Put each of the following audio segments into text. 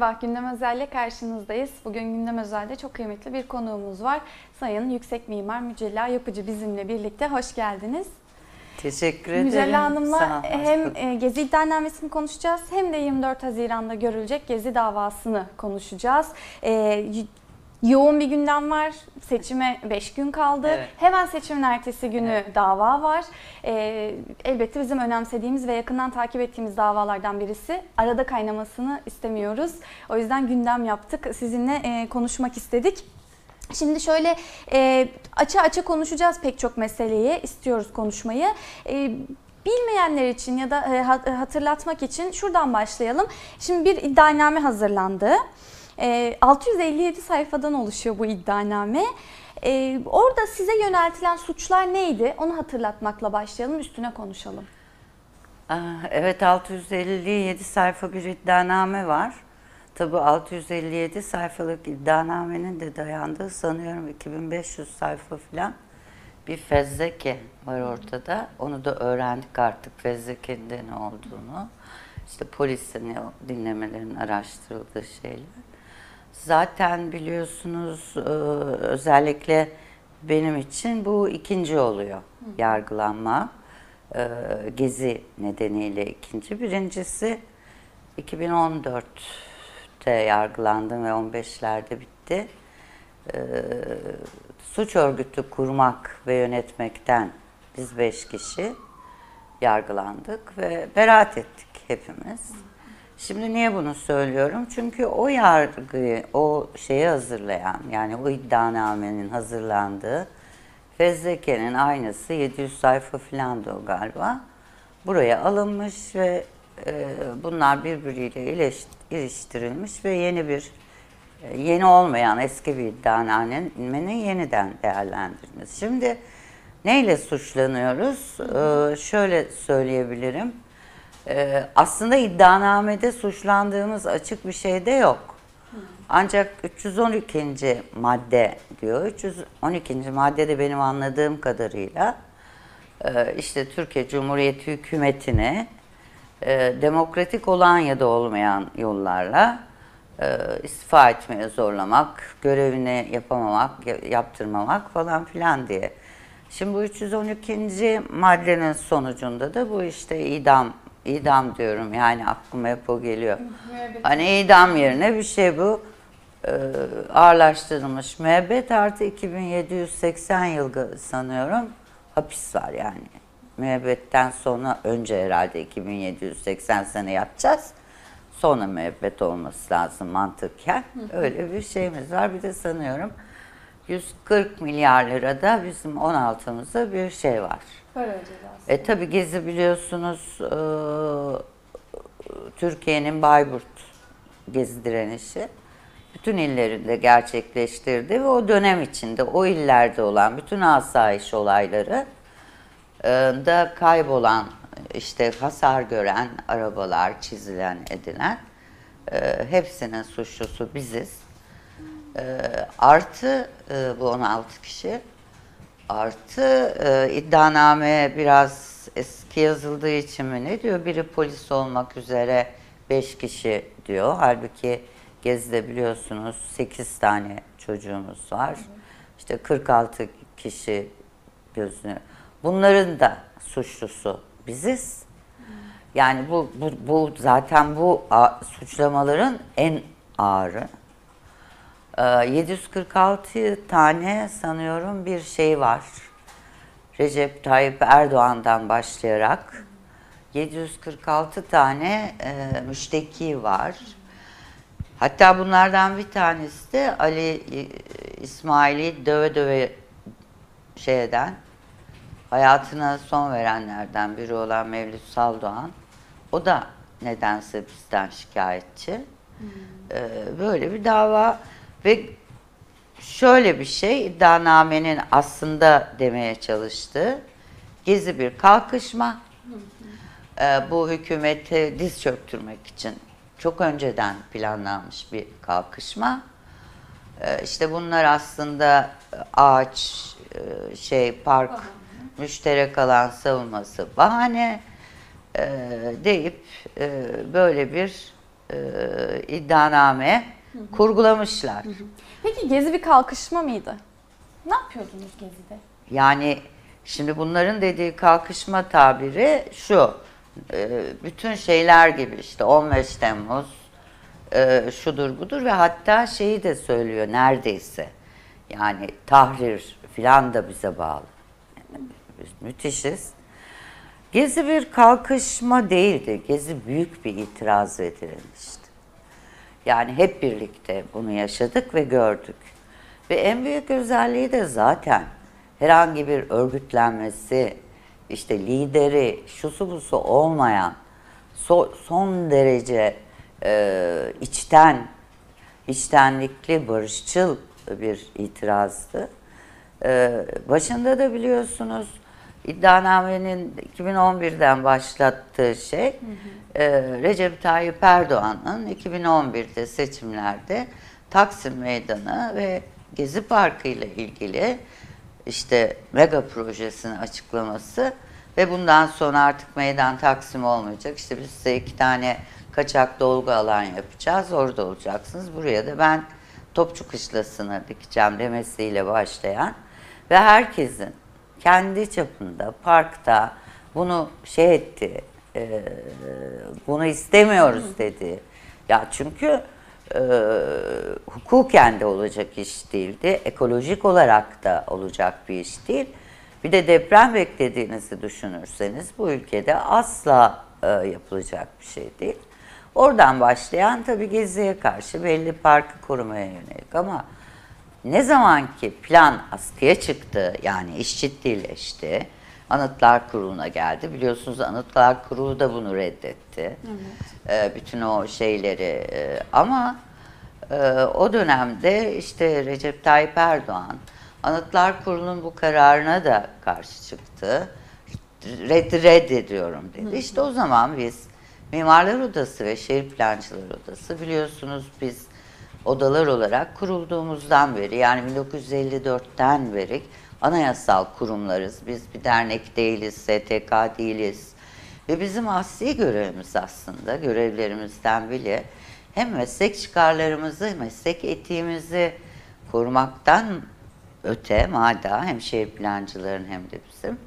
Merhaba, Gündem Özel'le karşınızdayız. Bugün Gündem Özel'de çok kıymetli bir konuğumuz var. Sayın Yüksek Mimar Mücella Yapıcı bizimle birlikte. Hoş geldiniz. Teşekkür ederim. Mücella Hanım'la hem e, Gezi iddianamesini konuşacağız hem de 24 Haziran'da görülecek Gezi davasını konuşacağız. Yoğun bir gündem var. Seçime 5 gün kaldı. Evet. Hemen seçimin ertesi günü Evet. dava var. E, elbette bizim önemsediğimiz ve yakından takip ettiğimiz davalardan birisi. Arada kaynamasını istemiyoruz. O yüzden gündem yaptık. Sizinle e, konuşmak istedik. Şimdi şöyle e, açı açı konuşacağız pek çok meseleyi. istiyoruz konuşmayı. E, Bilmeyenler için ya da e, hat- hatırlatmak için şuradan başlayalım. Şimdi bir iddianame hazırlandı. E, 657 sayfadan oluşuyor bu iddianame. E, orada size yöneltilen suçlar neydi? Onu hatırlatmakla başlayalım, üstüne konuşalım. Evet 657 sayfa bir iddianame var. Tabi 657 sayfalık iddianamenin de dayandığı sanıyorum 2500 sayfa falan bir fezleke var ortada. Onu da öğrendik artık fezlekenin de ne olduğunu. İşte polisin o dinlemelerin araştırıldığı şeyler. Zaten biliyorsunuz e, özellikle benim için bu ikinci oluyor yargılanma. E, Gezi nedeniyle ikinci. Birincisi 2014'te yargılandım ve 15'lerde bitti. E, Suç örgütü kurmak ve yönetmekten biz beş kişi yargılandık ve beraat ettik hepimiz. Şimdi niye bunu söylüyorum? Çünkü o yargıyı, o şeyi hazırlayan, yani o iddianamenin hazırlandığı fezlekenin aynısı 700 sayfa filandı o galiba. Buraya alınmış ve e, bunlar birbiriyle ileş- iliştirilmiş ve yeni bir e, yeni olmayan eski bir iddianamenin yeniden değerlendirilmesi. Şimdi neyle suçlanıyoruz? Ee, şöyle söyleyebilirim. Ee, aslında iddianamede suçlandığımız açık bir şey de yok. Ancak 312. madde diyor. 312. maddede benim anladığım kadarıyla e, işte Türkiye Cumhuriyeti hükümetini e, demokratik olan ya da olmayan yollarla e, istifa etmeye zorlamak, görevini yapamamak, ya- yaptırmamak falan filan diye. Şimdi bu 312. maddenin sonucunda da bu işte idam, idam diyorum yani aklıma hep o geliyor. Hani idam yerine bir şey bu e, ağırlaştırılmış müebbet artı 2780 yıl sanıyorum hapis var yani. Müebbetten sonra önce herhalde 2780 sene yatacağız. Sonra müebbet olması lazım mantıken. Öyle bir şeyimiz var. Bir de sanıyorum 140 milyar lirada bizim 16'mızda bir şey var. Para cezası. E tabi Gezi biliyorsunuz e, Türkiye'nin Bayburt Gezi direnişi bütün illerinde gerçekleştirdi ve o dönem içinde o illerde olan bütün asayiş olayları e, da kaybolan işte hasar gören arabalar çizilen edilen e, hepsinin suçlusu biziz. E, artı e, bu 16 kişi Artı e, iddianame biraz eski yazıldığı için mi ne diyor? Biri polis olmak üzere 5 kişi diyor. Halbuki Gezi'de biliyorsunuz 8 tane çocuğumuz var. İşte 46 kişi gözünü. Bunların da suçlusu biziz. Yani bu, bu, bu zaten bu suçlamaların en ağırı. Ee, 746 tane sanıyorum bir şey var. Recep Tayyip Erdoğan'dan başlayarak 746 tane e, müşteki var. Hatta bunlardan bir tanesi de Ali e, İsmail'i döve döve şeyden hayatına son verenlerden biri olan Mevlüt Saldoğan. O da nedense bizden şikayetçi. Ee, böyle bir dava ve şöyle bir şey iddianamenin aslında demeye çalıştığı gezi bir kalkışma. Ee, bu hükümeti diz çöktürmek için çok önceden planlanmış bir kalkışma. Ee, işte bunlar aslında ağaç, e, şey park, müşterek alan savunması bahane e, deyip e, böyle bir e, iddianame kurgulamışlar. Peki Gezi bir kalkışma mıydı? Ne yapıyordunuz Gezi'de? Yani şimdi bunların dediği kalkışma tabiri şu. e, bütün şeyler gibi işte 15 Temmuz e, şudur budur ve hatta şeyi de söylüyor neredeyse. Yani tahrir filan da bize bağlı. Yani biz müthişiz. Gezi bir kalkışma değildi. Gezi büyük bir itiraz ve direnişti. Yani hep birlikte bunu yaşadık ve gördük. Ve en büyük özelliği de zaten herhangi bir örgütlenmesi, işte lideri, şusu busu olmayan, so- son derece e, içten, içtenlikli, barışçıl bir itirazdı. E, başında da biliyorsunuz iddianamenin 2011'den başlattığı şey e, Recep Tayyip Erdoğan'ın 2011'de seçimlerde Taksim Meydanı ve Gezi Parkı ile ilgili işte mega projesini açıklaması ve bundan sonra artık meydan Taksim olmayacak. İşte biz size iki tane kaçak dolgu alan yapacağız. Orada olacaksınız. Buraya da ben Topçu Kışlası'nı dikeceğim demesiyle başlayan ve herkesin kendi çapında parkta bunu şey etti, e, bunu istemiyoruz dedi. Ya çünkü e, hukuken de olacak iş değildi, ekolojik olarak da olacak bir iş değil. Bir de deprem beklediğinizi düşünürseniz bu ülkede asla e, yapılacak bir şey değil. Oradan başlayan tabii Gezi'ye karşı belli parkı korumaya yönelik ama ne zaman ki plan askıya çıktı, yani iş ciddileşti, Anıtlar Kurulu'na geldi. Biliyorsunuz Anıtlar Kurulu da bunu reddetti. Ee, bütün o şeyleri. e, ama e, o dönemde işte Recep Tayyip Erdoğan Anıtlar Kurulu'nun bu kararına da karşı çıktı. Red, reddediyorum dedi. İşte o zaman biz Mimarlar Odası ve Şehir Plancılar Odası biliyorsunuz biz odalar olarak kurulduğumuzdan beri yani 1954'ten beri anayasal kurumlarız. Biz bir dernek değiliz, STK değiliz. Ve bizim asli görevimiz aslında, görevlerimizden biri hem meslek çıkarlarımızı, meslek etiğimizi korumaktan öte MADA hem şehir plancıların hem de bizim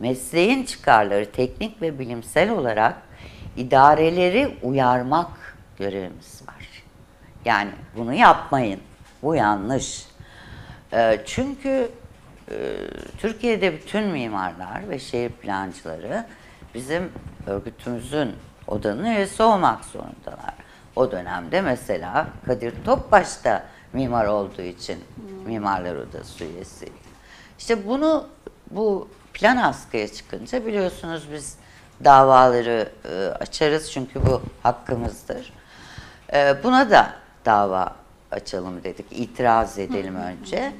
mesleğin çıkarları teknik ve bilimsel olarak idareleri uyarmak görevimiz var. Yani bunu yapmayın. Bu yanlış. Ee, çünkü e, Türkiye'de bütün mimarlar ve şehir plancıları bizim örgütümüzün odanın üyesi olmak zorundalar. O dönemde mesela Kadir Topbaş da mimar olduğu için Mimarlar Odası üyesi. İşte bunu bu plan askıya çıkınca biliyorsunuz biz davaları e, açarız çünkü bu hakkımızdır. E, buna da dava açalım dedik, itiraz edelim önce.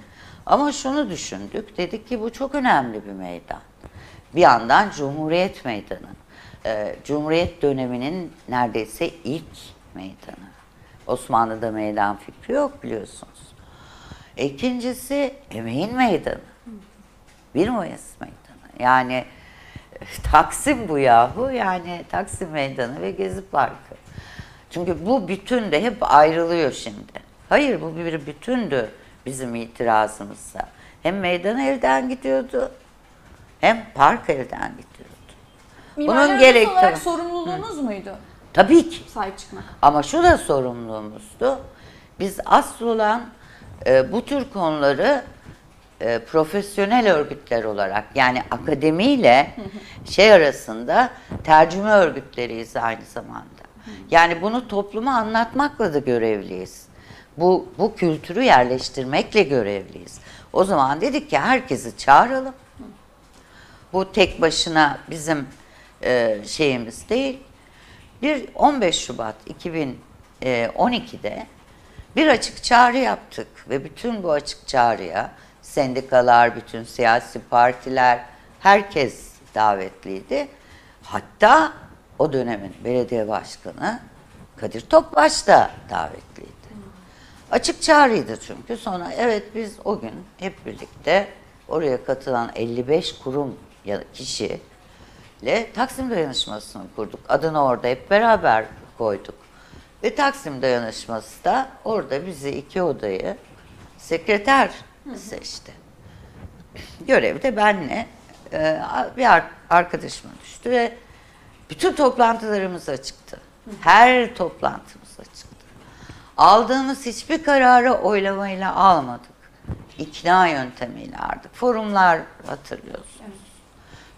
Ama şunu düşündük, dedik ki bu çok önemli bir meydan. Bir yandan Cumhuriyet Meydanı. E, Cumhuriyet döneminin neredeyse ilk meydanı. Osmanlı'da meydan fikri yok biliyorsunuz. İkincisi emeğin meydanı. 1 Mayıs meydanı. Yani Taksim bu yahu yani Taksim Meydanı ve Gezi Parkı. Çünkü bu bütün de hep ayrılıyor şimdi. Hayır bu bir bütündü bizim itirazımızda. Hem meydan elden gidiyordu hem park elden gidiyordu. Mimarlar Odası gerek- olarak sorumluluğunuz muydu Tabii ki. sahip çıkmak? Ama şu da sorumluluğumuzdu. Biz asıl olan e, bu tür konuları e, profesyonel örgütler olarak yani akademiyle şey arasında tercüme örgütleriyiz aynı zamanda. Yani bunu topluma anlatmakla da görevliyiz. Bu, bu kültürü yerleştirmekle görevliyiz. O zaman dedik ki herkesi çağıralım. Bu tek başına bizim e, şeyimiz değil. Bir 15 Şubat 2012'de bir açık çağrı yaptık ve bütün bu açık çağrıya sendikalar, bütün siyasi partiler, herkes davetliydi. Hatta o dönemin belediye başkanı Kadir Topbaş da davetliydi. Açık çağrıydı çünkü. Sonra evet biz o gün hep birlikte oraya katılan 55 kurum ya kişiyle Taksim Dayanışması'nı kurduk. Adını orada hep beraber koyduk. Ve Taksim dayanışması da orada bizi iki odayı sekreter seçti. Görev de benle e, bir ar- arkadaşıma düştü ve bütün toplantılarımız açıktı. Her toplantımız açıktı. Aldığımız hiçbir kararı oylamayla almadık. İkna yöntemiyle aldık. Forumlar hatırlıyorsunuz.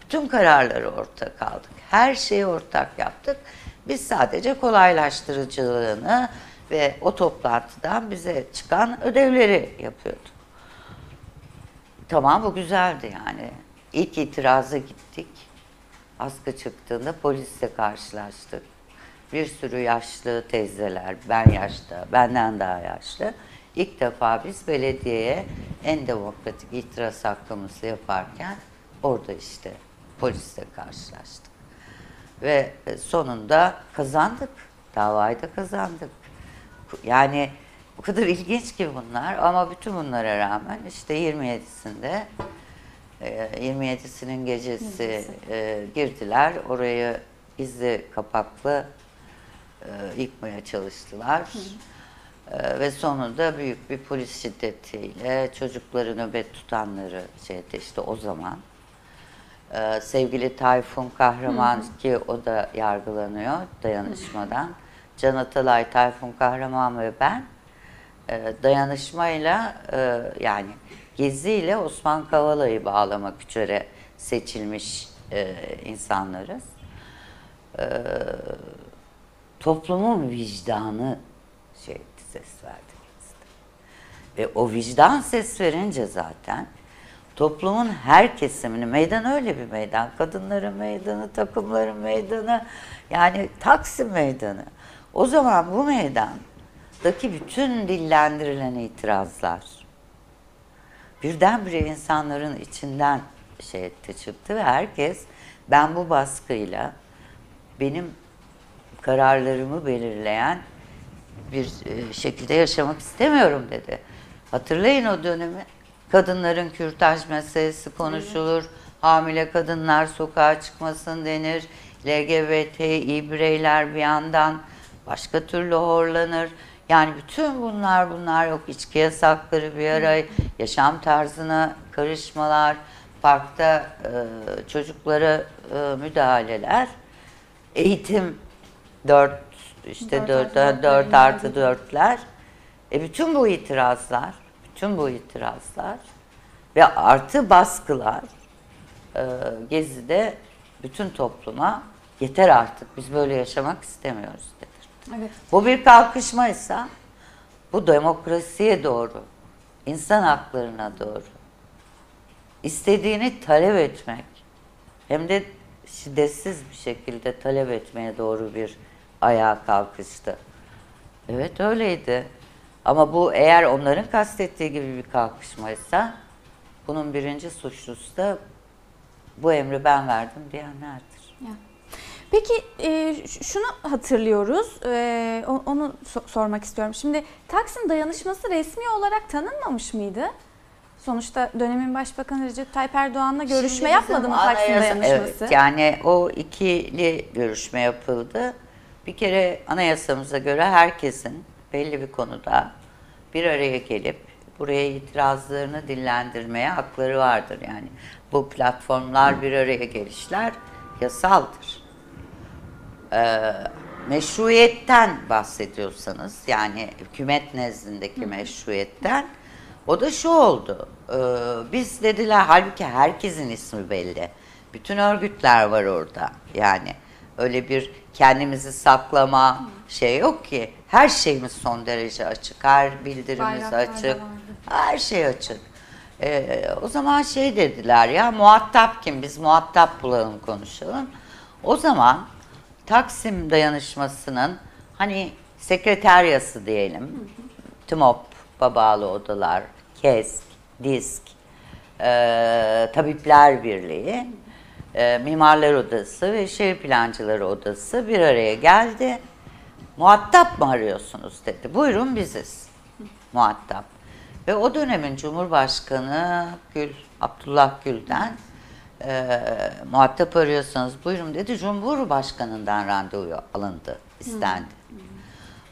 Bütün kararları ortak aldık. Her şeyi ortak yaptık. Biz sadece kolaylaştırıcılığını ve o toplantıdan bize çıkan ödevleri yapıyorduk. Tamam bu güzeldi yani. İlk itiraza gittik. Askı çıktığında polisle karşılaştık. Bir sürü yaşlı teyzeler, ben yaşta, benden daha yaşlı. İlk defa biz belediyeye en demokratik itiraz hakkımızı yaparken orada işte polisle karşılaştık. Ve sonunda kazandık. Davayı da kazandık. Yani o kadar ilginç ki bunlar ama bütün bunlara rağmen işte 27'sinde e, 27'sinin gecesi e, girdiler. Orayı izli kapaklı e, yıkmaya çalıştılar. E, ve sonunda büyük bir polis şiddetiyle çocukları nöbet tutanları şey etti işte o zaman. Ee, sevgili Tayfun Kahraman ki o da yargılanıyor dayanışmadan. Can Atalay, Tayfun Kahraman ve ben e, dayanışmayla e, yani Gezi ile Osman Kavala'yı bağlamak üzere seçilmiş e, insanlarız. E, toplumun vicdanı şey ses verdi. Ve o vicdan ses verince zaten toplumun her kesimini, meydan öyle bir meydan. Kadınların meydanı, takımların meydanı, yani Taksim meydanı. O zaman bu meydandaki bütün dillendirilen itirazlar birdenbire insanların içinden şey etti çıktı ve herkes ben bu baskıyla benim kararlarımı belirleyen bir e, şekilde yaşamak istemiyorum dedi. Hatırlayın o dönemi. Kadınların kürtaj meselesi konuşulur. Hamile kadınlar sokağa çıkmasın denir. LGBTİ bireyler bir yandan başka türlü horlanır. Yani bütün bunlar bunlar yok. İçki yasakları bir ara, yaşam tarzına karışmalar, parkta e, çocuklara e, müdahaleler, eğitim dört işte Dört dört, artı dört, dört artı dörtler. E bütün bu itirazlar, bütün bu itirazlar ve artı baskılar e, Gezi'de bütün topluma yeter artık biz böyle yaşamak istemiyoruz dedir. Evet. Bu bir kalkışmaysa bu demokrasiye doğru, insan haklarına doğru, istediğini talep etmek hem de şiddetsiz bir şekilde talep etmeye doğru bir ayağa kalkıştı. Evet öyleydi. Ama bu eğer onların kastettiği gibi bir kalkışmaysa bunun birinci suçlusu da bu emri ben verdim diyenlerdir. Ya. Peki e, şunu hatırlıyoruz, e, onu so- sormak istiyorum. Şimdi Taksim Dayanışması resmi olarak tanınmamış mıydı? Sonuçta dönemin Başbakanı Recep Tayyip Erdoğan'la görüşme Şimdi yapmadı mı Taksim anayasa- Dayanışması? Evet, yani o ikili görüşme yapıldı. Bir kere anayasamıza göre herkesin belli bir konuda bir araya gelip buraya itirazlarını dillendirmeye hakları vardır. Yani bu platformlar bir araya gelişler yasaldır. Ee, meşruiyetten bahsediyorsanız yani hükümet nezdindeki meşruiyetten o da şu oldu. Ee, biz dediler halbuki herkesin ismi belli. Bütün örgütler var orada. Yani öyle bir kendimizi saklama şey yok ki. Her şeyimiz son derece açık. Her bildirimiz Bayraklar açık. Her şey açık. Ee, o zaman şey dediler ya muhatap kim? Biz muhatap bulalım konuşalım. O zaman Taksim dayanışmasının hani sekreteryası diyelim. TMOP, Babalı Odalar, KESK, DİSK, e, Tabipler Birliği, e, Mimarlar Odası ve Şehir Plancıları Odası bir araya geldi. Muhatap mı arıyorsunuz dedi. Buyurun biziz. Muhatap. Ve o dönemin Cumhurbaşkanı Gül, Abdullah Gül'den e, muhatap arıyorsanız buyurun dedi. Cumhurbaşkanından randevu alındı, istendi.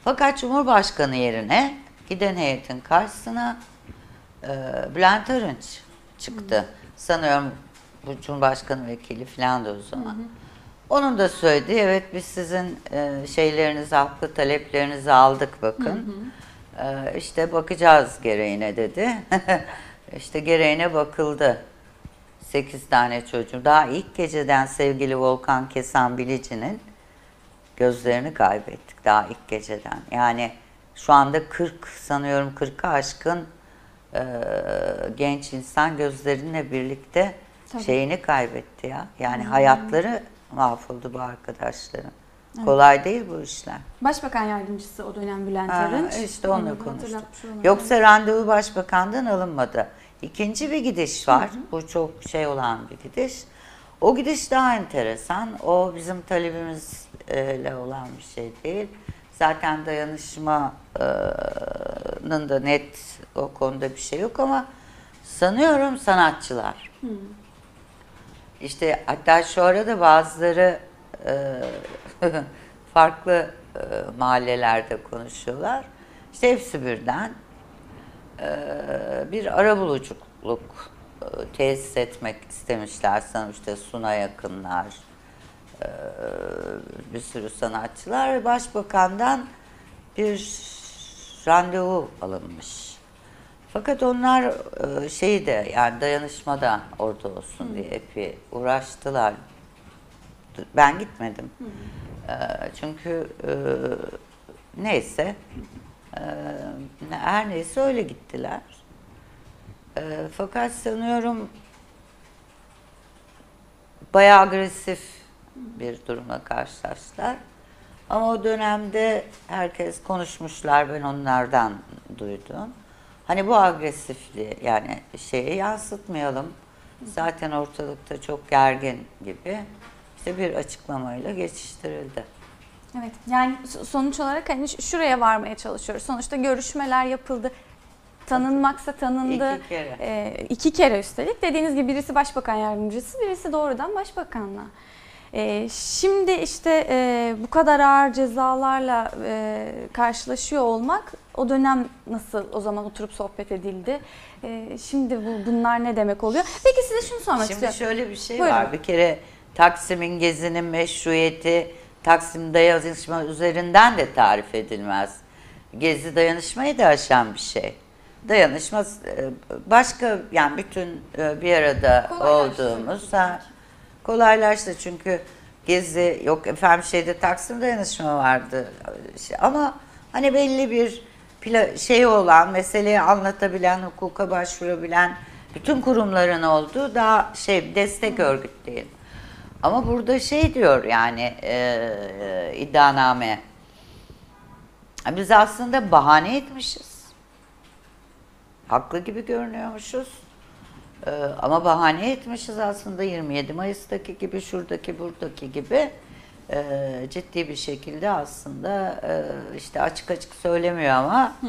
Fakat Cumhurbaşkanı yerine giden heyetin karşısına e, Bülent Arınç çıktı. Sanıyorum bu Cumhurbaşkanı vekili falan da o zaman. Onun da söylediği evet biz sizin e, şeylerinizi, haklı taleplerinizi aldık bakın. E, işte bakacağız gereğine dedi. işte gereğine bakıldı. 8 tane çocuğum. Daha ilk geceden sevgili Volkan Kesan Bilici'nin gözlerini kaybettik daha ilk geceden. Yani şu anda 40 sanıyorum 40'a aşkın e, genç insan gözlerinle birlikte Tabii. şeyini kaybetti ya. Yani hayatları mahvoldu bu arkadaşların. Kolay değil bu işler. Başbakan yardımcısı o dönem Bülent Arınç. işte onunla Onu konuştuk. Yoksa randevu başbakandan alınmadı. İkinci bir gidiş var. Bu çok şey olan bir gidiş. O gidiş daha enteresan. O bizim talebimizle olan bir şey değil. Zaten dayanışmanın da net o konuda bir şey yok ama sanıyorum sanatçılar. İşte hatta şu arada bazıları e, farklı e, mahallelerde konuşuyorlar. İşte hepsi birden bir arabuluculuk e, tesis etmek istemişler sanırım işte Suna yakınlar, e, bir sürü sanatçılar ve başbakandan bir randevu alınmış. Fakat onlar e, şeyi de yani dayanışmada orada olsun diye epey uğraştılar. Ben gitmedim. Çünkü neyse e, her neyse öyle gittiler. E, fakat sanıyorum bayağı agresif bir durumla karşılaştılar. Ama o dönemde herkes konuşmuşlar, ben onlardan duydum. Hani bu agresifliği yani şeye yansıtmayalım. Zaten ortalıkta çok gergin gibi. İşte bir açıklamayla geçiştirildi. Evet. Yani so- sonuç olarak hani şuraya varmaya çalışıyoruz. Sonuçta görüşmeler yapıldı. Tanınmaksa tanındı. İki kere. Ee, iki kere üstelik. Dediğiniz gibi birisi başbakan yardımcısı, birisi doğrudan başbakanla. Ee, şimdi işte e, bu kadar ağır cezalarla e, karşılaşıyor olmak o dönem nasıl o zaman oturup sohbet edildi? Ee, şimdi bu bunlar ne demek oluyor? Peki size şunu sormak Şimdi istiyorum. şöyle bir şey Buyurun. var. Bir kere Taksim'in gezinin meşruiyeti Taksim dayanışma üzerinden de tarif edilmez. Gezi dayanışmayı da aşan bir şey. Dayanışma e, başka yani bütün e, bir arada olduğumuz ha, kolaylaştı çünkü gezi yok efendim şeyde Taksim dayanışma vardı Şey, ama hani belli bir şey olan meseleyi anlatabilen hukuka başvurabilen bütün kurumların olduğu daha şey destek örgüt değil. Ama burada şey diyor yani e, iddianame biz aslında bahane etmişiz. Haklı gibi görünüyormuşuz. Ee, ama bahane etmişiz aslında 27 Mayıs'taki gibi, şuradaki, buradaki gibi Ee, ciddi bir şekilde aslında e, işte açık açık söylemiyor ama e,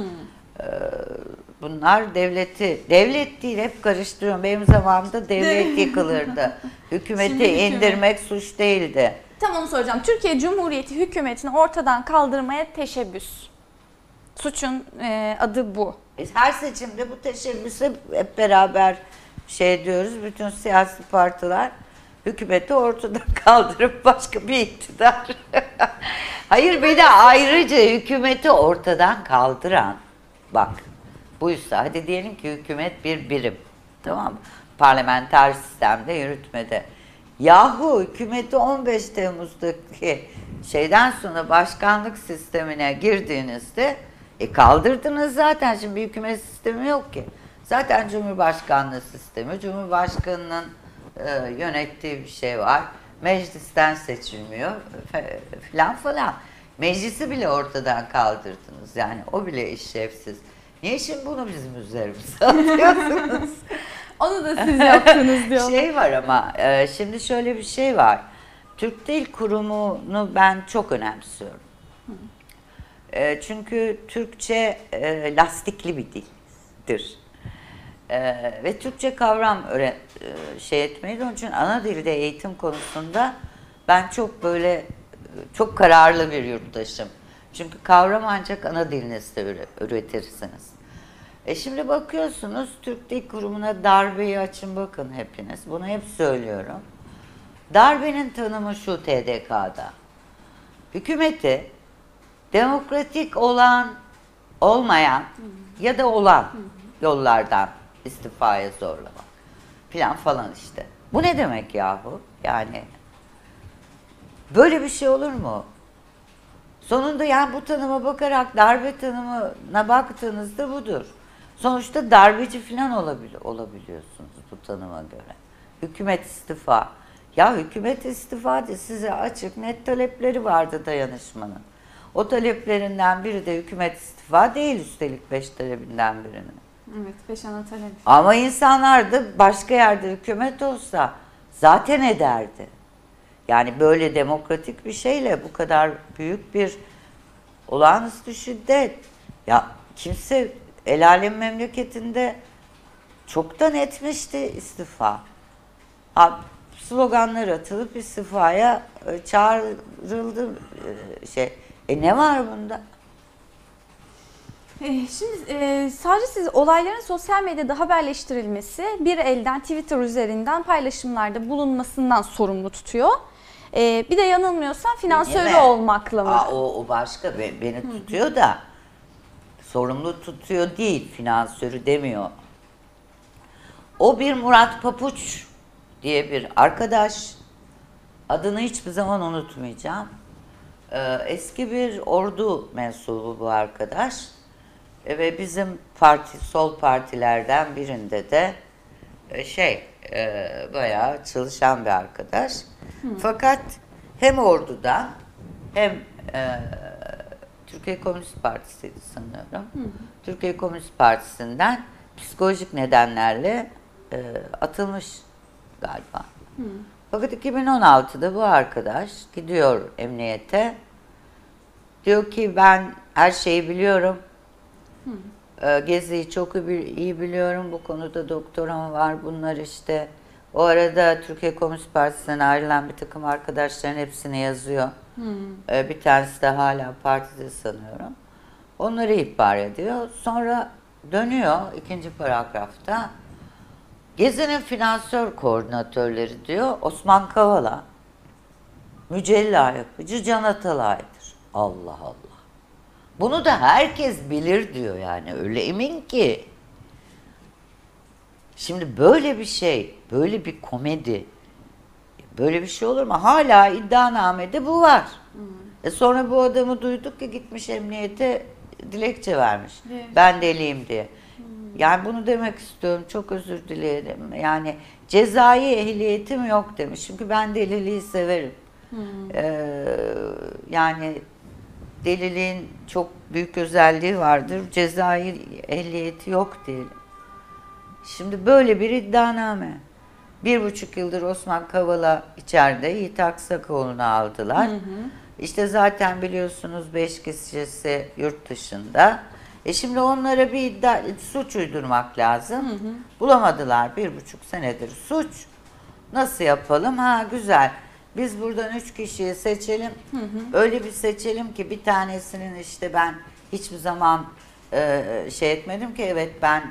bunlar devleti, devlet değil hep karıştırıyorum. Benim zamanımda devlet yıkılırdı. Hükümeti Şimdi hükümet. indirmek suç değildi. Tam onu soracağım. Türkiye Cumhuriyeti hükümetini ortadan kaldırmaya teşebbüs. Suçun e, adı bu. E, Her seçimde bu teşebbüse hep beraber şey diyoruz. Bütün siyasi partiler hükümeti ortadan kaldırıp başka bir iktidar. Hayır bir de ayrıca hükümeti ortadan kaldıran bak buysa hadi diyelim ki hükümet bir birim tamam? Parlamenter sistemde yürütmede. Yahu hükümeti 15 Temmuz'daki şeyden sonra başkanlık sistemine girdiğinizde e kaldırdınız zaten şimdi bir hükümet sistemi yok ki. Zaten Cumhurbaşkanlığı sistemi, Cumhurbaşkanının e, yönettiği bir şey var. Meclisten seçilmiyor falan falan. Meclisi bile ortadan kaldırdınız. Yani o bile işlevsiz. Niye şimdi bunu bizim üzerimize atıyorsunuz? Onu da siz yaptınız diyor. şey var ama e, şimdi şöyle bir şey var. Türk Dil Kurumu'nu ben çok önemsiyorum. E, çünkü Türkçe e, lastikli bir dildir. E, ve Türkçe kavram öğren, e, şey etmeyi onun için ana dilde eğitim konusunda ben çok böyle çok kararlı bir yurttaşım. Çünkü kavram ancak ana dilinizde üre- üretirsiniz. E şimdi bakıyorsunuz Türk Dil Kurumu'na darbeyi açın bakın hepiniz. Bunu hep söylüyorum. Darbenin tanımı şu TDK'da. Hükümeti demokratik olan, olmayan ya da olan yollardan istifaya zorlamak falan falan işte. Bu ne demek yahu? Yani böyle bir şey olur mu? Sonunda yani bu tanıma bakarak darbe tanımına baktığınızda budur. Sonuçta darbeci falan olabil olabiliyorsunuz bu tanıma göre. Hükümet istifa. Ya hükümet istifa de size açık net talepleri vardı dayanışmanın. O taleplerinden biri de hükümet istifa değil üstelik beş talebinden birinin. Evet, beş ana talep. Ama insanlar da başka yerde hükümet olsa zaten ederdi. Yani böyle demokratik bir şeyle bu kadar büyük bir olağanüstü şiddet. Ya kimse el alem memleketinde çoktan etmişti istifa. Ha, sloganlar atılıp istifaya e, çağrıldı e, şey. E ne var bunda? Ee, Şimdi e, sadece siz olayların sosyal medyada haberleştirilmesi bir elden Twitter üzerinden paylaşımlarda bulunmasından sorumlu tutuyor. Ee, bir de yanılmıyorsam finansörü mi? olmakla mı? Aa, o, o başka Be- beni tutuyor da sorumlu tutuyor değil finansörü demiyor. O bir Murat Papuç diye bir arkadaş adını hiçbir zaman unutmayacağım. Ee, eski bir ordu mensubu bu arkadaş E, ve bizim parti sol partilerden birinde de e, şey e, bayağı çalışan bir arkadaş. Fakat hem orduda hem e, Türkiye Komünist Partisi'ydi sanıyorum. Türkiye Komünist Partisi'nden psikolojik nedenlerle e, atılmış galiba. Fakat 2016'da bu arkadaş gidiyor emniyete. Diyor ki ben her şeyi biliyorum. Ee, Gezi'yi çok iyi biliyorum. Bu konuda doktoram var. Bunlar işte o arada Türkiye Komünist Partisi'nden ayrılan bir takım arkadaşların hepsini yazıyor. Ee, Bir tanesi de hala partide sanıyorum. Onları ihbar ediyor. Sonra dönüyor ikinci paragrafta. Gezi'nin finansör koordinatörleri diyor Osman Kavala, Mücella Yapıcı, Can Atalay'dır. Allah Allah. Bunu da herkes bilir diyor yani öyle emin ki. Şimdi böyle bir şey, böyle bir komedi, böyle bir şey olur mu? Hala iddianamede bu var. E sonra bu adamı duyduk ki gitmiş emniyete dilekçe vermiş. Evet. Ben deliyim diye. Yani bunu demek istiyorum. Çok özür dilerim. Yani cezai ehliyetim yok demiş. Çünkü ben deliliği severim. Ee, yani deliliğin çok büyük özelliği vardır. Cezai ehliyeti yok diyelim. Şimdi böyle bir iddianame. Bir buçuk yıldır Osman Kavala içeride Yiğit Aksakoğlu'nu aldılar. İşte zaten biliyorsunuz beş kişisi yurt dışında. E şimdi onlara bir iddia, suç uydurmak lazım. Bulamadılar bir buçuk senedir suç. Nasıl yapalım? Ha güzel. Biz buradan üç kişiyi seçelim. Öyle bir seçelim ki bir tanesinin işte ben hiçbir zaman e, şey etmedim ki evet ben e,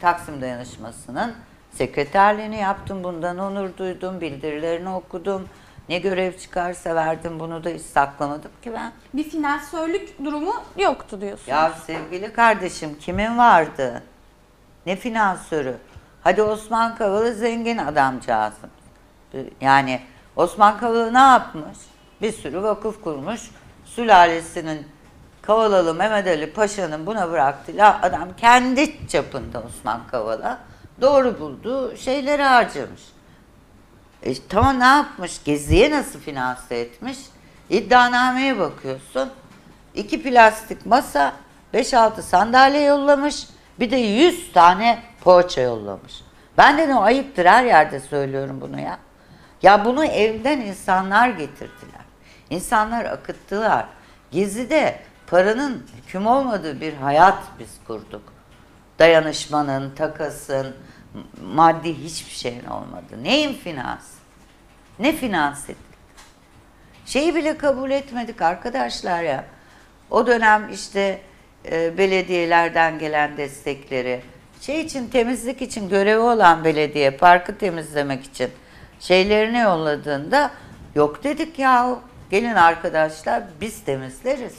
Taksim Dayanışması'nın sekreterliğini yaptım. Bundan onur duydum. Bildirilerini okudum. Ne görev çıkarsa verdim. Bunu da hiç saklamadım ki ben. Bir finansörlük durumu yoktu diyorsun. Ya sevgili kardeşim kimin vardı? Ne finansörü? Hadi Osman Kavala zengin adamcağızım. Yani Osman Kavala ne yapmış? Bir sürü vakıf kurmuş. Sülalesinin Kavalalı Mehmet Ali Paşa'nın buna bıraktığı adam kendi çapında Osman Kavala doğru bulduğu şeyleri harcamış. E, tamam ne yapmış? Geziye nasıl finanse etmiş? İddianameye bakıyorsun. İki plastik masa, 5-6 sandalye yollamış. Bir de 100 tane poğaça yollamış. Ben de ne ayıptır her yerde söylüyorum bunu ya. Ya bunu evden insanlar getirdiler. İnsanlar akıttılar. Gezi'de paranın hüküm olmadığı bir hayat biz kurduk. Dayanışmanın, takasın, maddi hiçbir şeyin olmadı. Neyin finans? Ne finans edildi? Şeyi bile kabul etmedik arkadaşlar ya. O dönem işte e, belediyelerden gelen destekleri, şey için temizlik için görevi olan belediye parkı temizlemek için şeylerini yolladığında yok dedik ya gelin arkadaşlar biz temizleriz.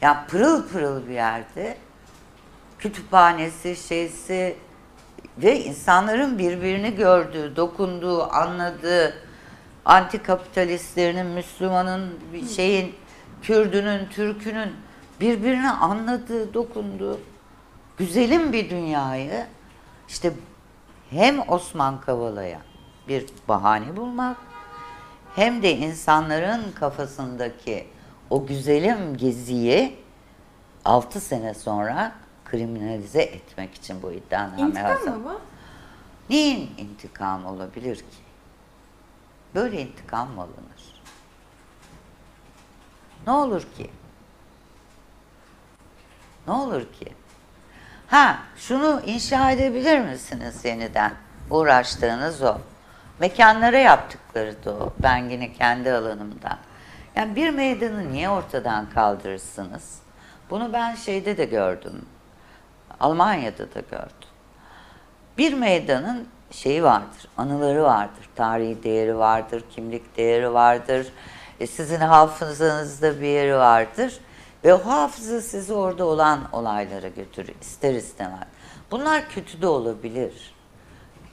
Ya pırıl pırıl bir yerde kütüphanesi, şeysi ve insanların birbirini gördüğü, dokunduğu, anladığı, antikapitalistlerinin, Müslümanın, bir şeyin, Kürdünün, Türkünün birbirini anladığı, dokunduğu güzelim bir dünyayı işte hem Osman Kavala'ya bir bahane bulmak hem de insanların kafasındaki o güzelim geziyi 6 sene sonra kriminalize etmek için bu iddianame İntikam hazır. mı bu? Neyin intikamı olabilir ki? Böyle intikam mı alınır? Ne olur ki? Ne olur ki? Ha, şunu inşa edebilir misiniz yeniden? Uğraştığınız o. Mekanlara yaptıkları da o. Ben yine kendi alanımda. Yani bir meydanı niye ortadan kaldırırsınız? Bunu ben şeyde de gördüm. Almanya'da da gördüm. Bir meydanın şeyi vardır, anıları vardır, tarihi değeri vardır, kimlik değeri vardır. E, sizin hafızanızda bir yeri vardır ve o hafıza sizi orada olan olaylara götürür ister istemez. Bunlar kötü de olabilir.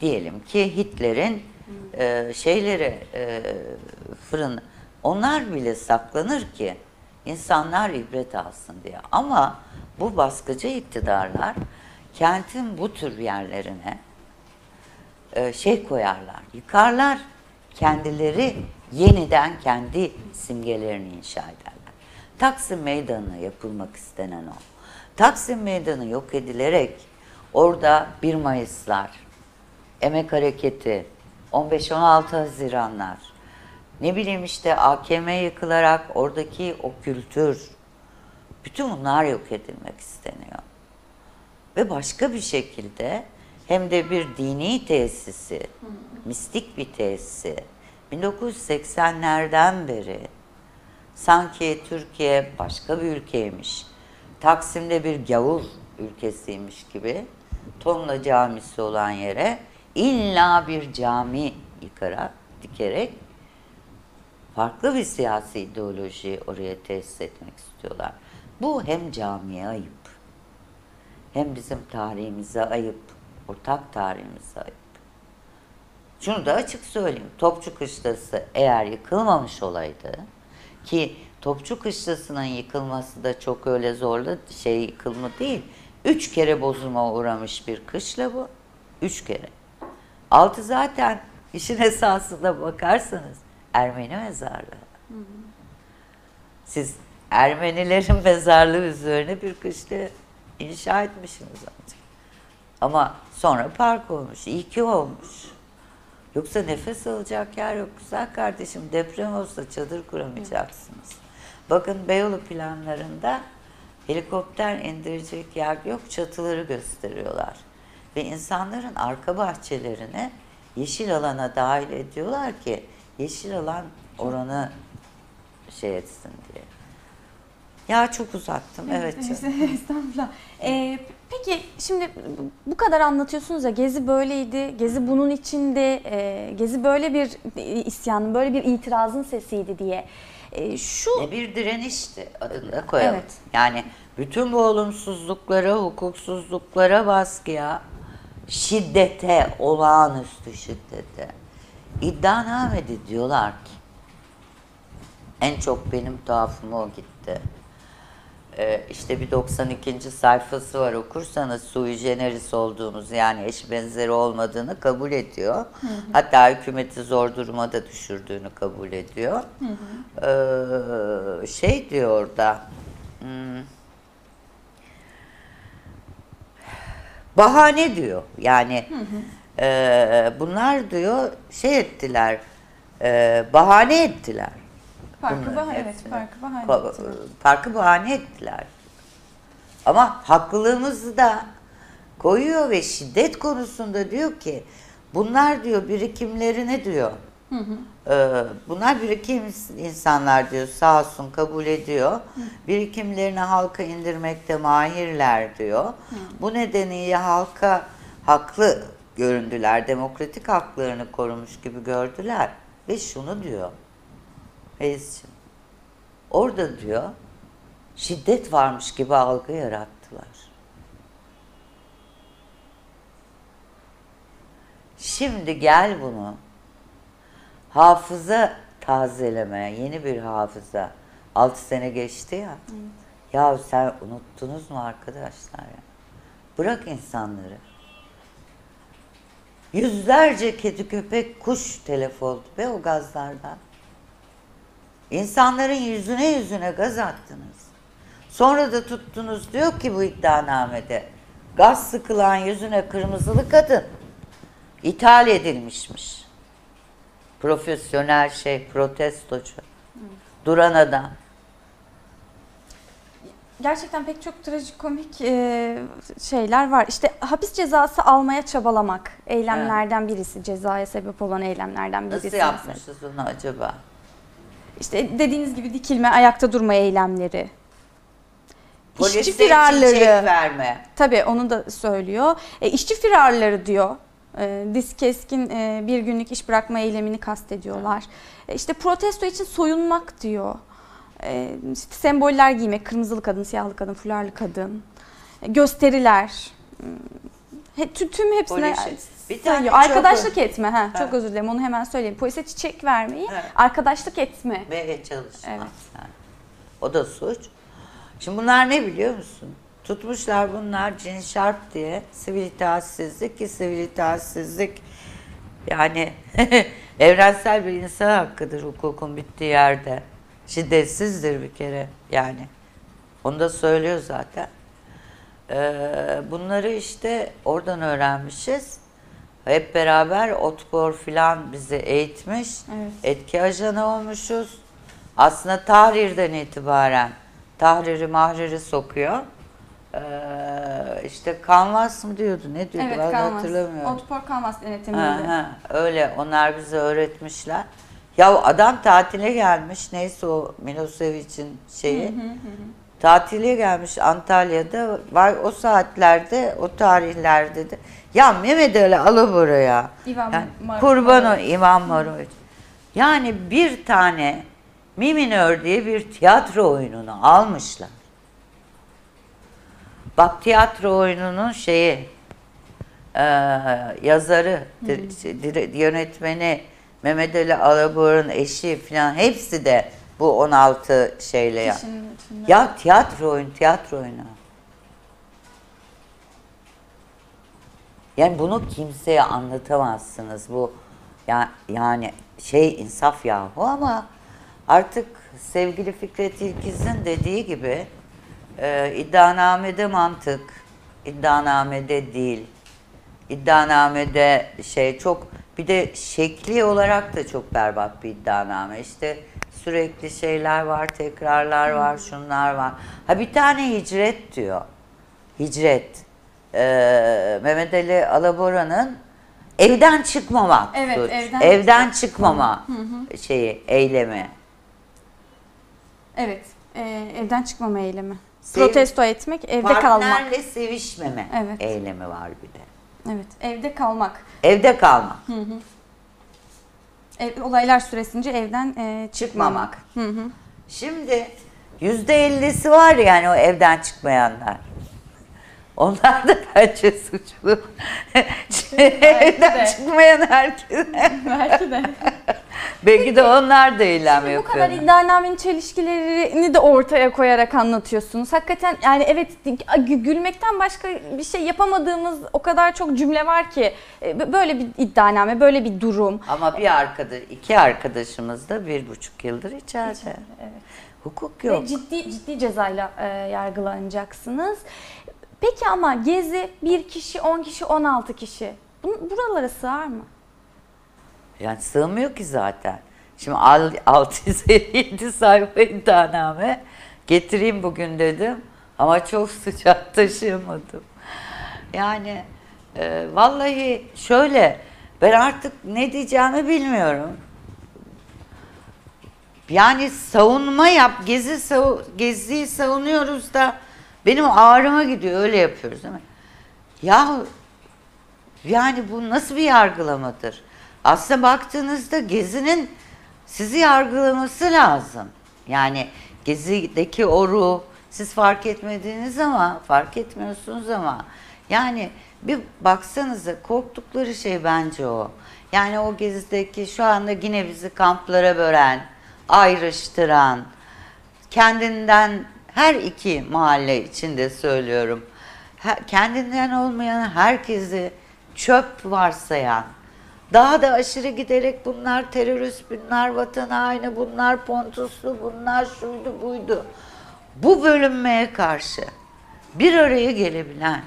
Diyelim ki Hitler'in e, şeyleri e, fırın onlar bile saklanır ki insanlar ibret alsın diye. Ama bu baskıcı iktidarlar kentin bu tür yerlerine e, şey koyarlar, yıkarlar. Kendileri yeniden kendi simgelerini inşa ederler. Taksim Meydanı'na yapılmak istenen o. Taksim Meydanı yok edilerek orada 1 Mayıslar, Emek Hareketi, 15-16 Haziranlar, ne bileyim işte AKM yıkılarak oradaki o kültür, bütün bunlar yok edilmek isteniyor. Ve başka bir şekilde hem de bir dini tesisi, mistik bir tesisi 1980'lerden beri sanki Türkiye başka bir ülkeymiş, Taksim'de bir gavur ülkesiymiş gibi Tomla Camisi olan yere illa bir cami yıkarak, dikerek farklı bir siyasi ideolojiyi oraya tesis etmek istiyorlar. Bu hem camiye ayıp, hem bizim tarihimize ayıp, ortak tarihimize ayıp. Şunu da açık söyleyeyim. Topçu Kışlası eğer yıkılmamış olaydı ki Topçu Kışlası'nın yıkılması da çok öyle zorlu şey yıkılma değil. Üç kere bozulma uğramış bir kışla bu. Üç kere. Altı zaten işin esasına bakarsanız Ermeni mezarlığı. Siz Ermenilerin mezarlığı üzerine bir kışla inşa etmişsiniz ancak. Ama sonra park olmuş. iyi ki olmuş. Yoksa nefes alacak yer yok. Güzel kardeşim deprem olsa çadır kuramayacaksınız. Bakın Beyoğlu planlarında helikopter indirecek yer yok. Çatıları gösteriyorlar. Ve insanların arka bahçelerini yeşil alana dahil ediyorlar ki yeşil alan oranı şey etsin diye. Ya çok uzattım. Evet. canım. Estağfurullah. Ee, peki şimdi bu kadar anlatıyorsunuz ya Gezi böyleydi, Gezi bunun içinde, e, Gezi böyle bir isyanın, böyle bir itirazın sesiydi diye. E, şu Ne bir direnişti adını koyalım. Evet. Yani bütün bu olumsuzluklara, hukuksuzluklara baskıya, şiddete, olağanüstü şiddete iddianamede diyorlar ki en çok benim tuhafıma o gitti. Ee, işte bir 92. sayfası var okursanız sui generis olduğumuz yani eş benzeri olmadığını kabul ediyor. Hatta hükümeti zor duruma da düşürdüğünü kabul ediyor. Ee, şey diyor orada hmm, bahane diyor yani e, bunlar diyor şey ettiler e, bahane ettiler. Bunların bahane, evet, ettiler. Farkı bahane ettiler. Ama haklılığımızı da koyuyor ve şiddet konusunda diyor ki bunlar diyor birikimlerini diyor Ee, bunlar birikim insanlar diyor sağ olsun kabul ediyor. Birikimlerini halka indirmekte mahirler diyor. Bu nedeniyle halka haklı göründüler. Demokratik haklarını korumuş gibi gördüler. Ve şunu diyor. Feyzciğim. Orada diyor şiddet varmış gibi algı yarattılar. Şimdi gel bunu hafıza tazelemeye, yeni bir hafıza. 6 sene geçti ya. Ya sen unuttunuz mu arkadaşlar ya? Bırak insanları. Yüzlerce kedi, köpek, kuş telef oldu be o gazlardan. İnsanların yüzüne yüzüne gaz attınız. Sonra da tuttunuz diyor ki bu iddianamede gaz sıkılan yüzüne kırmızılı kadın ithal edilmişmiş. Profesyonel şey, protestocu. Duran adam. Gerçekten pek çok trajikomik e, şeyler var. İşte hapis cezası almaya çabalamak eylemlerden birisi. Cezaya sebep olan eylemlerden birisi. Nasıl yapmışız onu acaba? İşte dediğiniz gibi dikilme, ayakta durma eylemleri. Polise İşçi çiçek firarları. verme. Tabii onu da söylüyor. E, işçi firarları diyor. E, diz keskin e, bir günlük iş bırakma eylemini kastediyorlar. E, işte protesto için soyunmak diyor. E, işte semboller giymek, kırmızılı kadın, siyahlı kadın, fularlı kadın. E, gösteriler. Tü- tüm hepsine Polis- Bir tane çok- Arkadaşlık etme. Ha, Ha. Çok özür dilerim onu hemen söyleyeyim. Polise çiçek vermeyi, Evet. arkadaşlık etme. Ve çalışma. Evet. O da suç. Şimdi bunlar ne biliyor musun? Tutmuşlar bunlar cin şarp diye sivil itaatsizlik ki sivil itaatsizlik yani evrensel bir insan hakkıdır hukukun bittiği yerde. Şiddetsizdir bir kere yani. Onu da söylüyor zaten. Ee, bunları işte oradan öğrenmişiz. Hep beraber Otpor filan bizi eğitmiş. Evet. Etki ajanı olmuşuz. Aslında Tahrir'den itibaren Tahrir'i mahriri sokuyor. Ee, işte kanvas mı diyordu ne diyordu Evet ben kalmaz. hatırlamıyorum. Otpor kalmaz Ha, denetiminde. ha, öyle onlar bize öğretmişler. Ya adam tatile gelmiş neyse o Milosevic'in şeyi. Tatile gelmiş Antalya'da. Var o saatlerde o tarihlerde de. Ya Mehmet Ali Alabora'ya İvan yani Mar- kurban o İvan Maroviç. Yani bir tane Mi minör diye bir tiyatro oyununu almışlar. Bak tiyatro oyununun şeyi eee, yazarı, di- dire- yönetmeni Mehmet Ali Alabor'un eşi falan hepsi de bu 16 şeyle ya. Ya tiyatro oyun, tiyatro oyunu. Yani bunu kimseye anlatamazsınız. Bu ya, yani şey insaf yahu ama artık sevgili Fikret İlkiz'in dediği gibi e, iddianamede mantık, iddianamede değil. İddianamede şey çok bir de şekli olarak da çok berbat bir iddianame. İşte sürekli şeyler var, tekrarlar var, şunlar var. Ha bir tane hicret diyor. Hicret. Ee, Mehmet Ali Alabora'nın evden çıkmamak. Evet, suç. evden evden çıkmama şeyi, eylemi. Evet. e, evden çıkmama eylemi. Sev- Protesto etmek, evde kalmak. Partnerle sevişmeme Evet. eylemi var bir de. Evet, evde kalmak. Evde kalmak. Ev, olaylar süresince evden e, çıkmamak. Çıkmamak. Hı hı. Şimdi yüzde ellisi var yani o evden çıkmayanlar. Onlar da bence suçlu. evden de. çıkmayan herkes. Belki de. Belki de onlar da eylem Bu yapıyor. kadar iddianamenin çelişkilerini de ortaya koyarak anlatıyorsunuz. Hakikaten yani evet gü- gülmekten başka bir şey yapamadığımız o kadar çok cümle var ki e, böyle bir iddianame, böyle bir durum. Ama bir arkadaş, iki arkadaşımız da bir buçuk yıldır içeride. Evet. Hukuk yok. Ve ciddi ciddi cezayla e, yargılanacaksınız. Peki ama Gezi bir kişi, 10 kişi, 16 kişi. Bu- Buralara sığar mı? Yani sığmıyor ki zaten. Şimdi al- 657 sayfa iddianame getireyim bugün dedim. Ama çok sıcak taşıyamadım. Yani e, vallahi şöyle ben artık ne diyeceğimi bilmiyorum. yani savunma yap, gezi savu, geziyi savunuyoruz da benim ağrıma gidiyor öyle yapıyoruz değil mi? Ya yani bu nasıl bir yargılamadır? Aslında baktığınızda gezinin sizi yargılaması lazım. Yani gezideki o ruh siz fark etmediğiniz ama fark etmiyorsunuz ama yani bir baksanıza korktukları şey bence o. Yani o gezideki şu anda yine bizi kamplara bölen, ayrıştıran, kendinden her iki mahalle içinde söylüyorum. Kendinden olmayan herkesi çöp varsayan, daha da aşırı giderek bunlar terörist, bunlar vatan haini, bunlar pontuslu, bunlar şuydu buydu. Bu bölünmeye karşı bir araya gelebilen,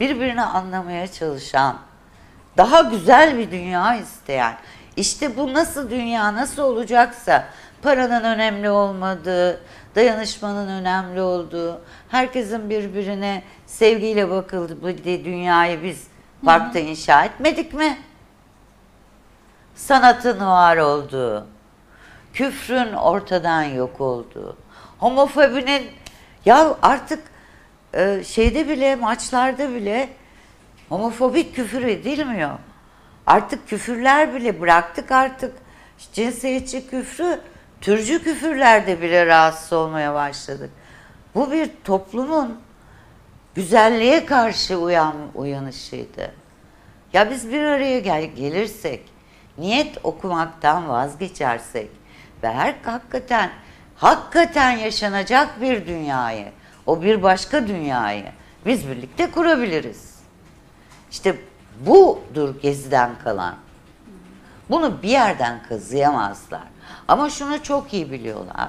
birbirini anlamaya çalışan, daha güzel bir dünya isteyen, işte bu nasıl dünya nasıl olacaksa paranın önemli olmadığı, dayanışmanın önemli olduğu, herkesin birbirine sevgiyle bakıldığı dünyayı biz parkta inşa etmedik mi? Sanatın var olduğu, küfrün ortadan yok olduğu, homofobinin ya artık e, şeyde bile maçlarda bile homofobik küfür edilmiyor. Artık küfürler bile bıraktık artık cinsiyetçi küfrü türcü küfürlerde bile rahatsız olmaya başladık. Bu bir toplumun güzelliğe karşı uyan, uyanışıydı. Ya biz bir araya gel, gelirsek, niyet okumaktan vazgeçersek ve her hakikaten hakikaten yaşanacak bir dünyayı, o bir başka dünyayı biz birlikte kurabiliriz. İşte budur geziden kalan. Bunu bir yerden kazıyamazlar. Ama şunu çok iyi biliyorlar.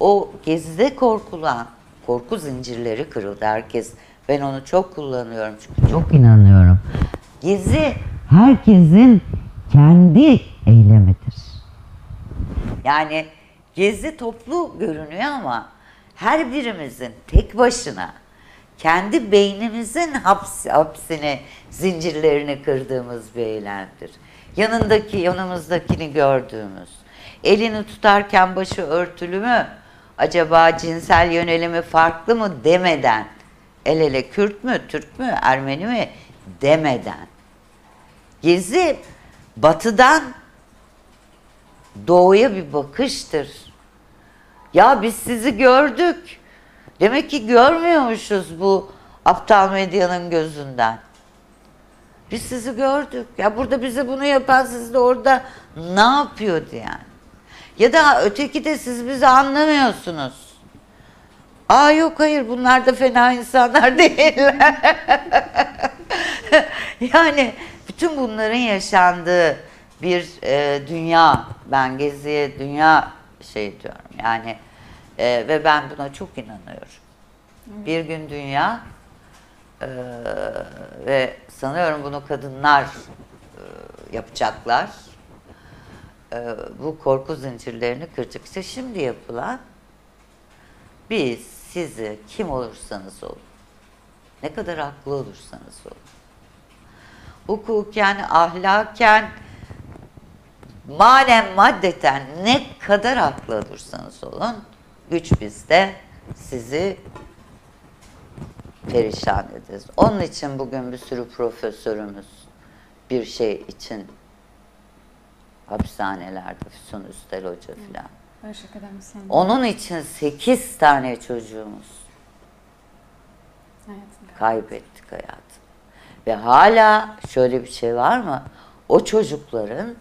O gezide korkulan, korku zincirleri kırıldı herkes. Ben onu çok kullanıyorum çünkü çok inanıyorum. Gezi herkesin kendi eylemidir. Yani gezi toplu görünüyor ama her birimizin tek başına kendi beynimizin haps, hapsini, zincirlerini kırdığımız bir eylemdir. Yanındaki, yanımızdakini gördüğümüz, elini tutarken başı örtülü mü, acaba cinsel yönelimi farklı mı demeden, el ele Kürt mü, Türk mü, Ermeni mi demeden, gezi batıdan doğuya bir bakıştır. Ya biz sizi gördük. Demek ki görmüyormuşuz bu aptal medyanın gözünden. Biz sizi gördük. Ya burada bize bunu yapan siz de orada ne yapıyordu yani? Ya da öteki de siz bizi anlamıyorsunuz. Aa yok hayır bunlar da fena insanlar değiller. yani bütün bunların yaşandığı bir e, dünya, ben Gezi'ye dünya şey diyorum yani e, ve ben buna çok inanıyorum. Bir gün dünya e, ve sanıyorum bunu kadınlar e, yapacaklar. E, bu korku zincirlerini kıracak. İşte şimdi yapılan biz sizi kim olursanız olun, ne kadar haklı olursanız olun, hukuken, ahlaken, manen maddeten ne kadar haklı olursanız olun, güç bizde sizi perişan ederiz. Onun için bugün bir sürü profesörümüz bir şey için hapishanelerde, Füsun Üstel Hoca filan. Barış Akademisyen. Onun için 8 tane çocuğumuz hayatında. kaybettik hayatım. Ve hala şöyle bir şey var mı? O çocukların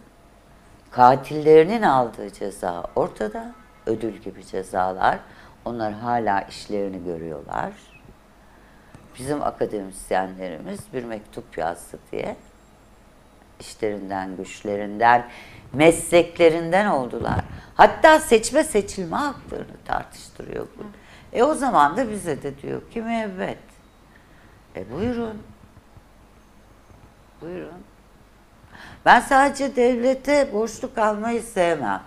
katillerinin aldığı ceza ortada. Ödül gibi cezalar. Onlar hala işlerini görüyorlar. Bizim akademisyenlerimiz bir mektup yazdı diye işlerinden, güçlerinden, mesleklerinden oldular. Hatta seçme seçilme haklarını tartıştırıyor bu. E o zaman da bize de diyor ki müebbet. E buyurun. Buyurun. Ben sadece devlete borçlu kalmayı sevmem.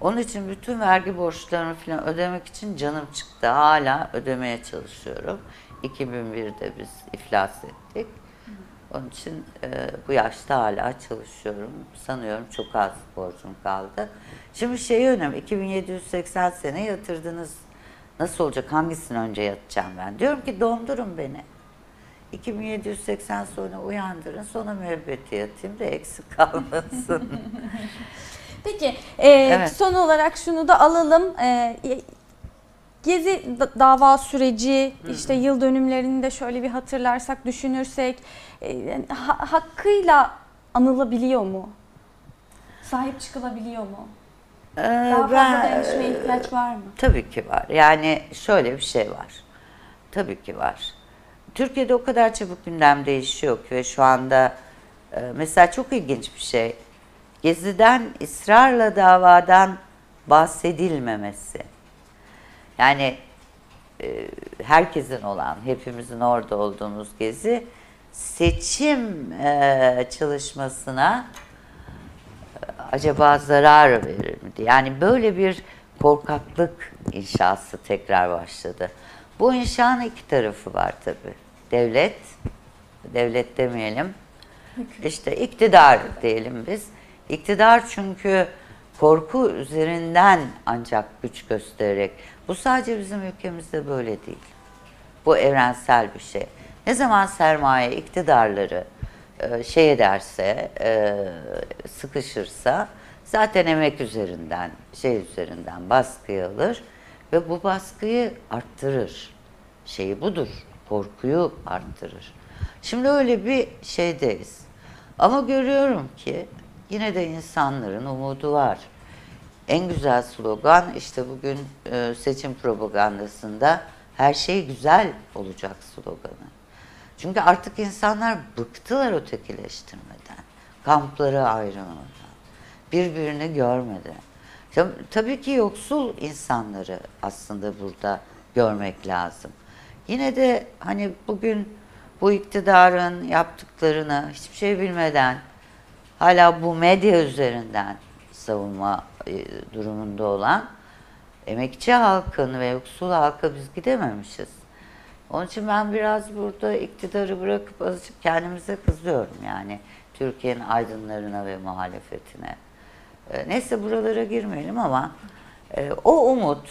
Onun için bütün vergi borçlarını falan ödemek için canım çıktı. Hala ödemeye çalışıyorum. 2001'de biz iflas ettik. Onun için e, bu yaşta hala çalışıyorum. Sanıyorum çok az borcum kaldı. Şimdi şey önemli, 2780 sene yatırdınız. Nasıl olacak, hangisini önce yatacağım ben? Diyorum ki dondurun beni. 2780 sonra uyandırın, sonra müebbete yatayım da eksik kalmasın. Peki e, Evet. son olarak şunu da alalım. E, Gezi da- dava süreci, işte yıl dönümlerini de şöyle bir hatırlarsak, düşünürsek e, ha- hakkıyla anılabiliyor mu? Sahip çıkılabiliyor mu? Ee, Daha fazla dayanışmaya ihtiyaç var mı? Tabii ki var. Yani şöyle bir şey var. Tabii ki var. Türkiye'de o kadar çabuk gündem değişiyor ki ve şu anda e, mesela çok ilginç bir şey. Gezi'den ısrarla davadan bahsedilmemesi. Yani e, herkesin olan, hepimizin orada olduğumuz gezi seçim e, çalışmasına e, acaba zarar verir mi. Yani böyle bir korkaklık inşası tekrar başladı. Bu inşanın iki tarafı var tabii. Devlet, devlet demeyelim, işte iktidar diyelim biz. İktidar çünkü korku üzerinden ancak güç göstererek. Bu sadece bizim ülkemizde böyle değil. Bu evrensel bir şey. Ne zaman sermaye iktidarları e, şey ederse, e, sıkışırsa zaten emek üzerinden, şey üzerinden baskıyı alır ve bu baskıyı arttırır. Şeyi budur, korkuyu arttırır. Şimdi öyle bir şeydeyiz. Ama görüyorum ki yine de insanların umudu var. En güzel slogan işte bugün e, seçim propagandasında her şey güzel olacak sloganı. Çünkü artık insanlar bıktılar ötekileştirmeden, kamplara ayrılmadan, birbirini görmeden. Tab- Tabii ki yoksul insanları aslında burada görmek lazım. Yine de hani bugün bu iktidarın yaptıklarını hiçbir şey bilmeden hala bu medya üzerinden savunma durumunda olan emekçi halkın ve yoksul halka biz gidememişiz. Onun için ben biraz burada iktidarı bırakıp azıcık kendimize kızıyorum yani Türkiye'nin aydınlarına ve muhalefetine. E, neyse buralara girmeyelim ama e, o umut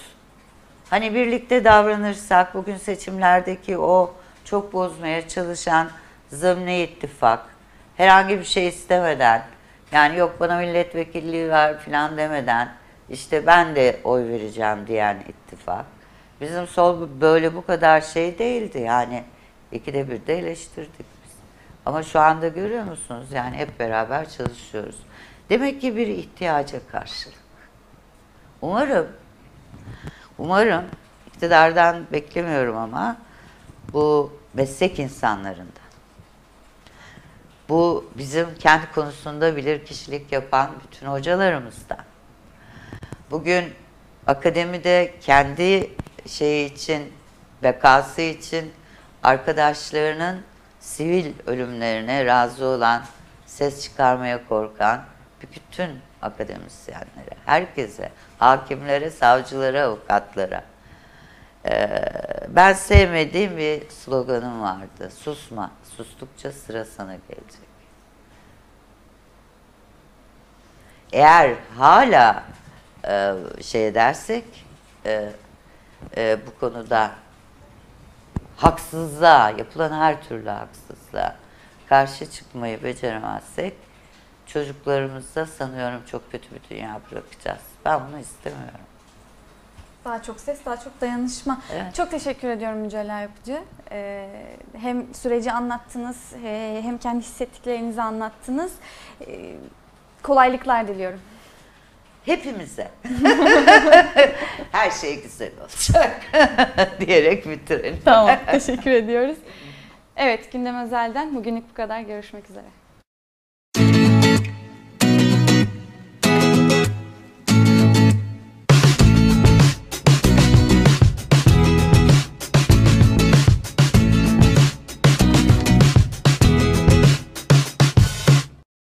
hani birlikte davranırsak bugün seçimlerdeki o çok bozmaya çalışan zımni ittifak herhangi bir şey istemeden yani yok bana milletvekilliği ver filan demeden işte ben de oy vereceğim diyen ittifak. Bizim sol böyle bu kadar şey değildi yani ikide bir de eleştirdik biz. Ama şu anda görüyor musunuz yani hep beraber çalışıyoruz. Demek ki bir ihtiyaca karşılık. Umarım, umarım iktidardan beklemiyorum ama bu meslek insanlarından. Bu bizim kendi konusunda bilir kişilik yapan bütün hocalarımızdan. Bugün akademide kendi şeyi için, bekası için arkadaşlarının sivil ölümlerine razı olan, ses çıkarmaya korkan bütün akademisyenlere, herkese, hakimlere, savcılara, avukatlara. Ee, ben sevmediğim bir sloganım vardı. Susma, sustukça sıra sana gelecek. Eğer hala e, şey edersek, e, e, bu konuda haksızlığa, yapılan her türlü haksızlığa karşı çıkmayı beceremezsek, çocuklarımıza sanıyorum çok kötü bir dünya bırakacağız. Ben bunu istemiyorum. Daha çok ses, daha çok dayanışma. Evet. Çok teşekkür ediyorum Mücella Yapıcı. Ee, hem süreci anlattınız, he- hem kendi hissettiklerinizi anlattınız. Ee, kolaylıklar diliyorum. Hepimize. Her şey güzel olacak diyerek bitirelim. Tamam, teşekkür ediyoruz. Evet, Gündem Özel'den bugünlük bu kadar. Görüşmek üzere.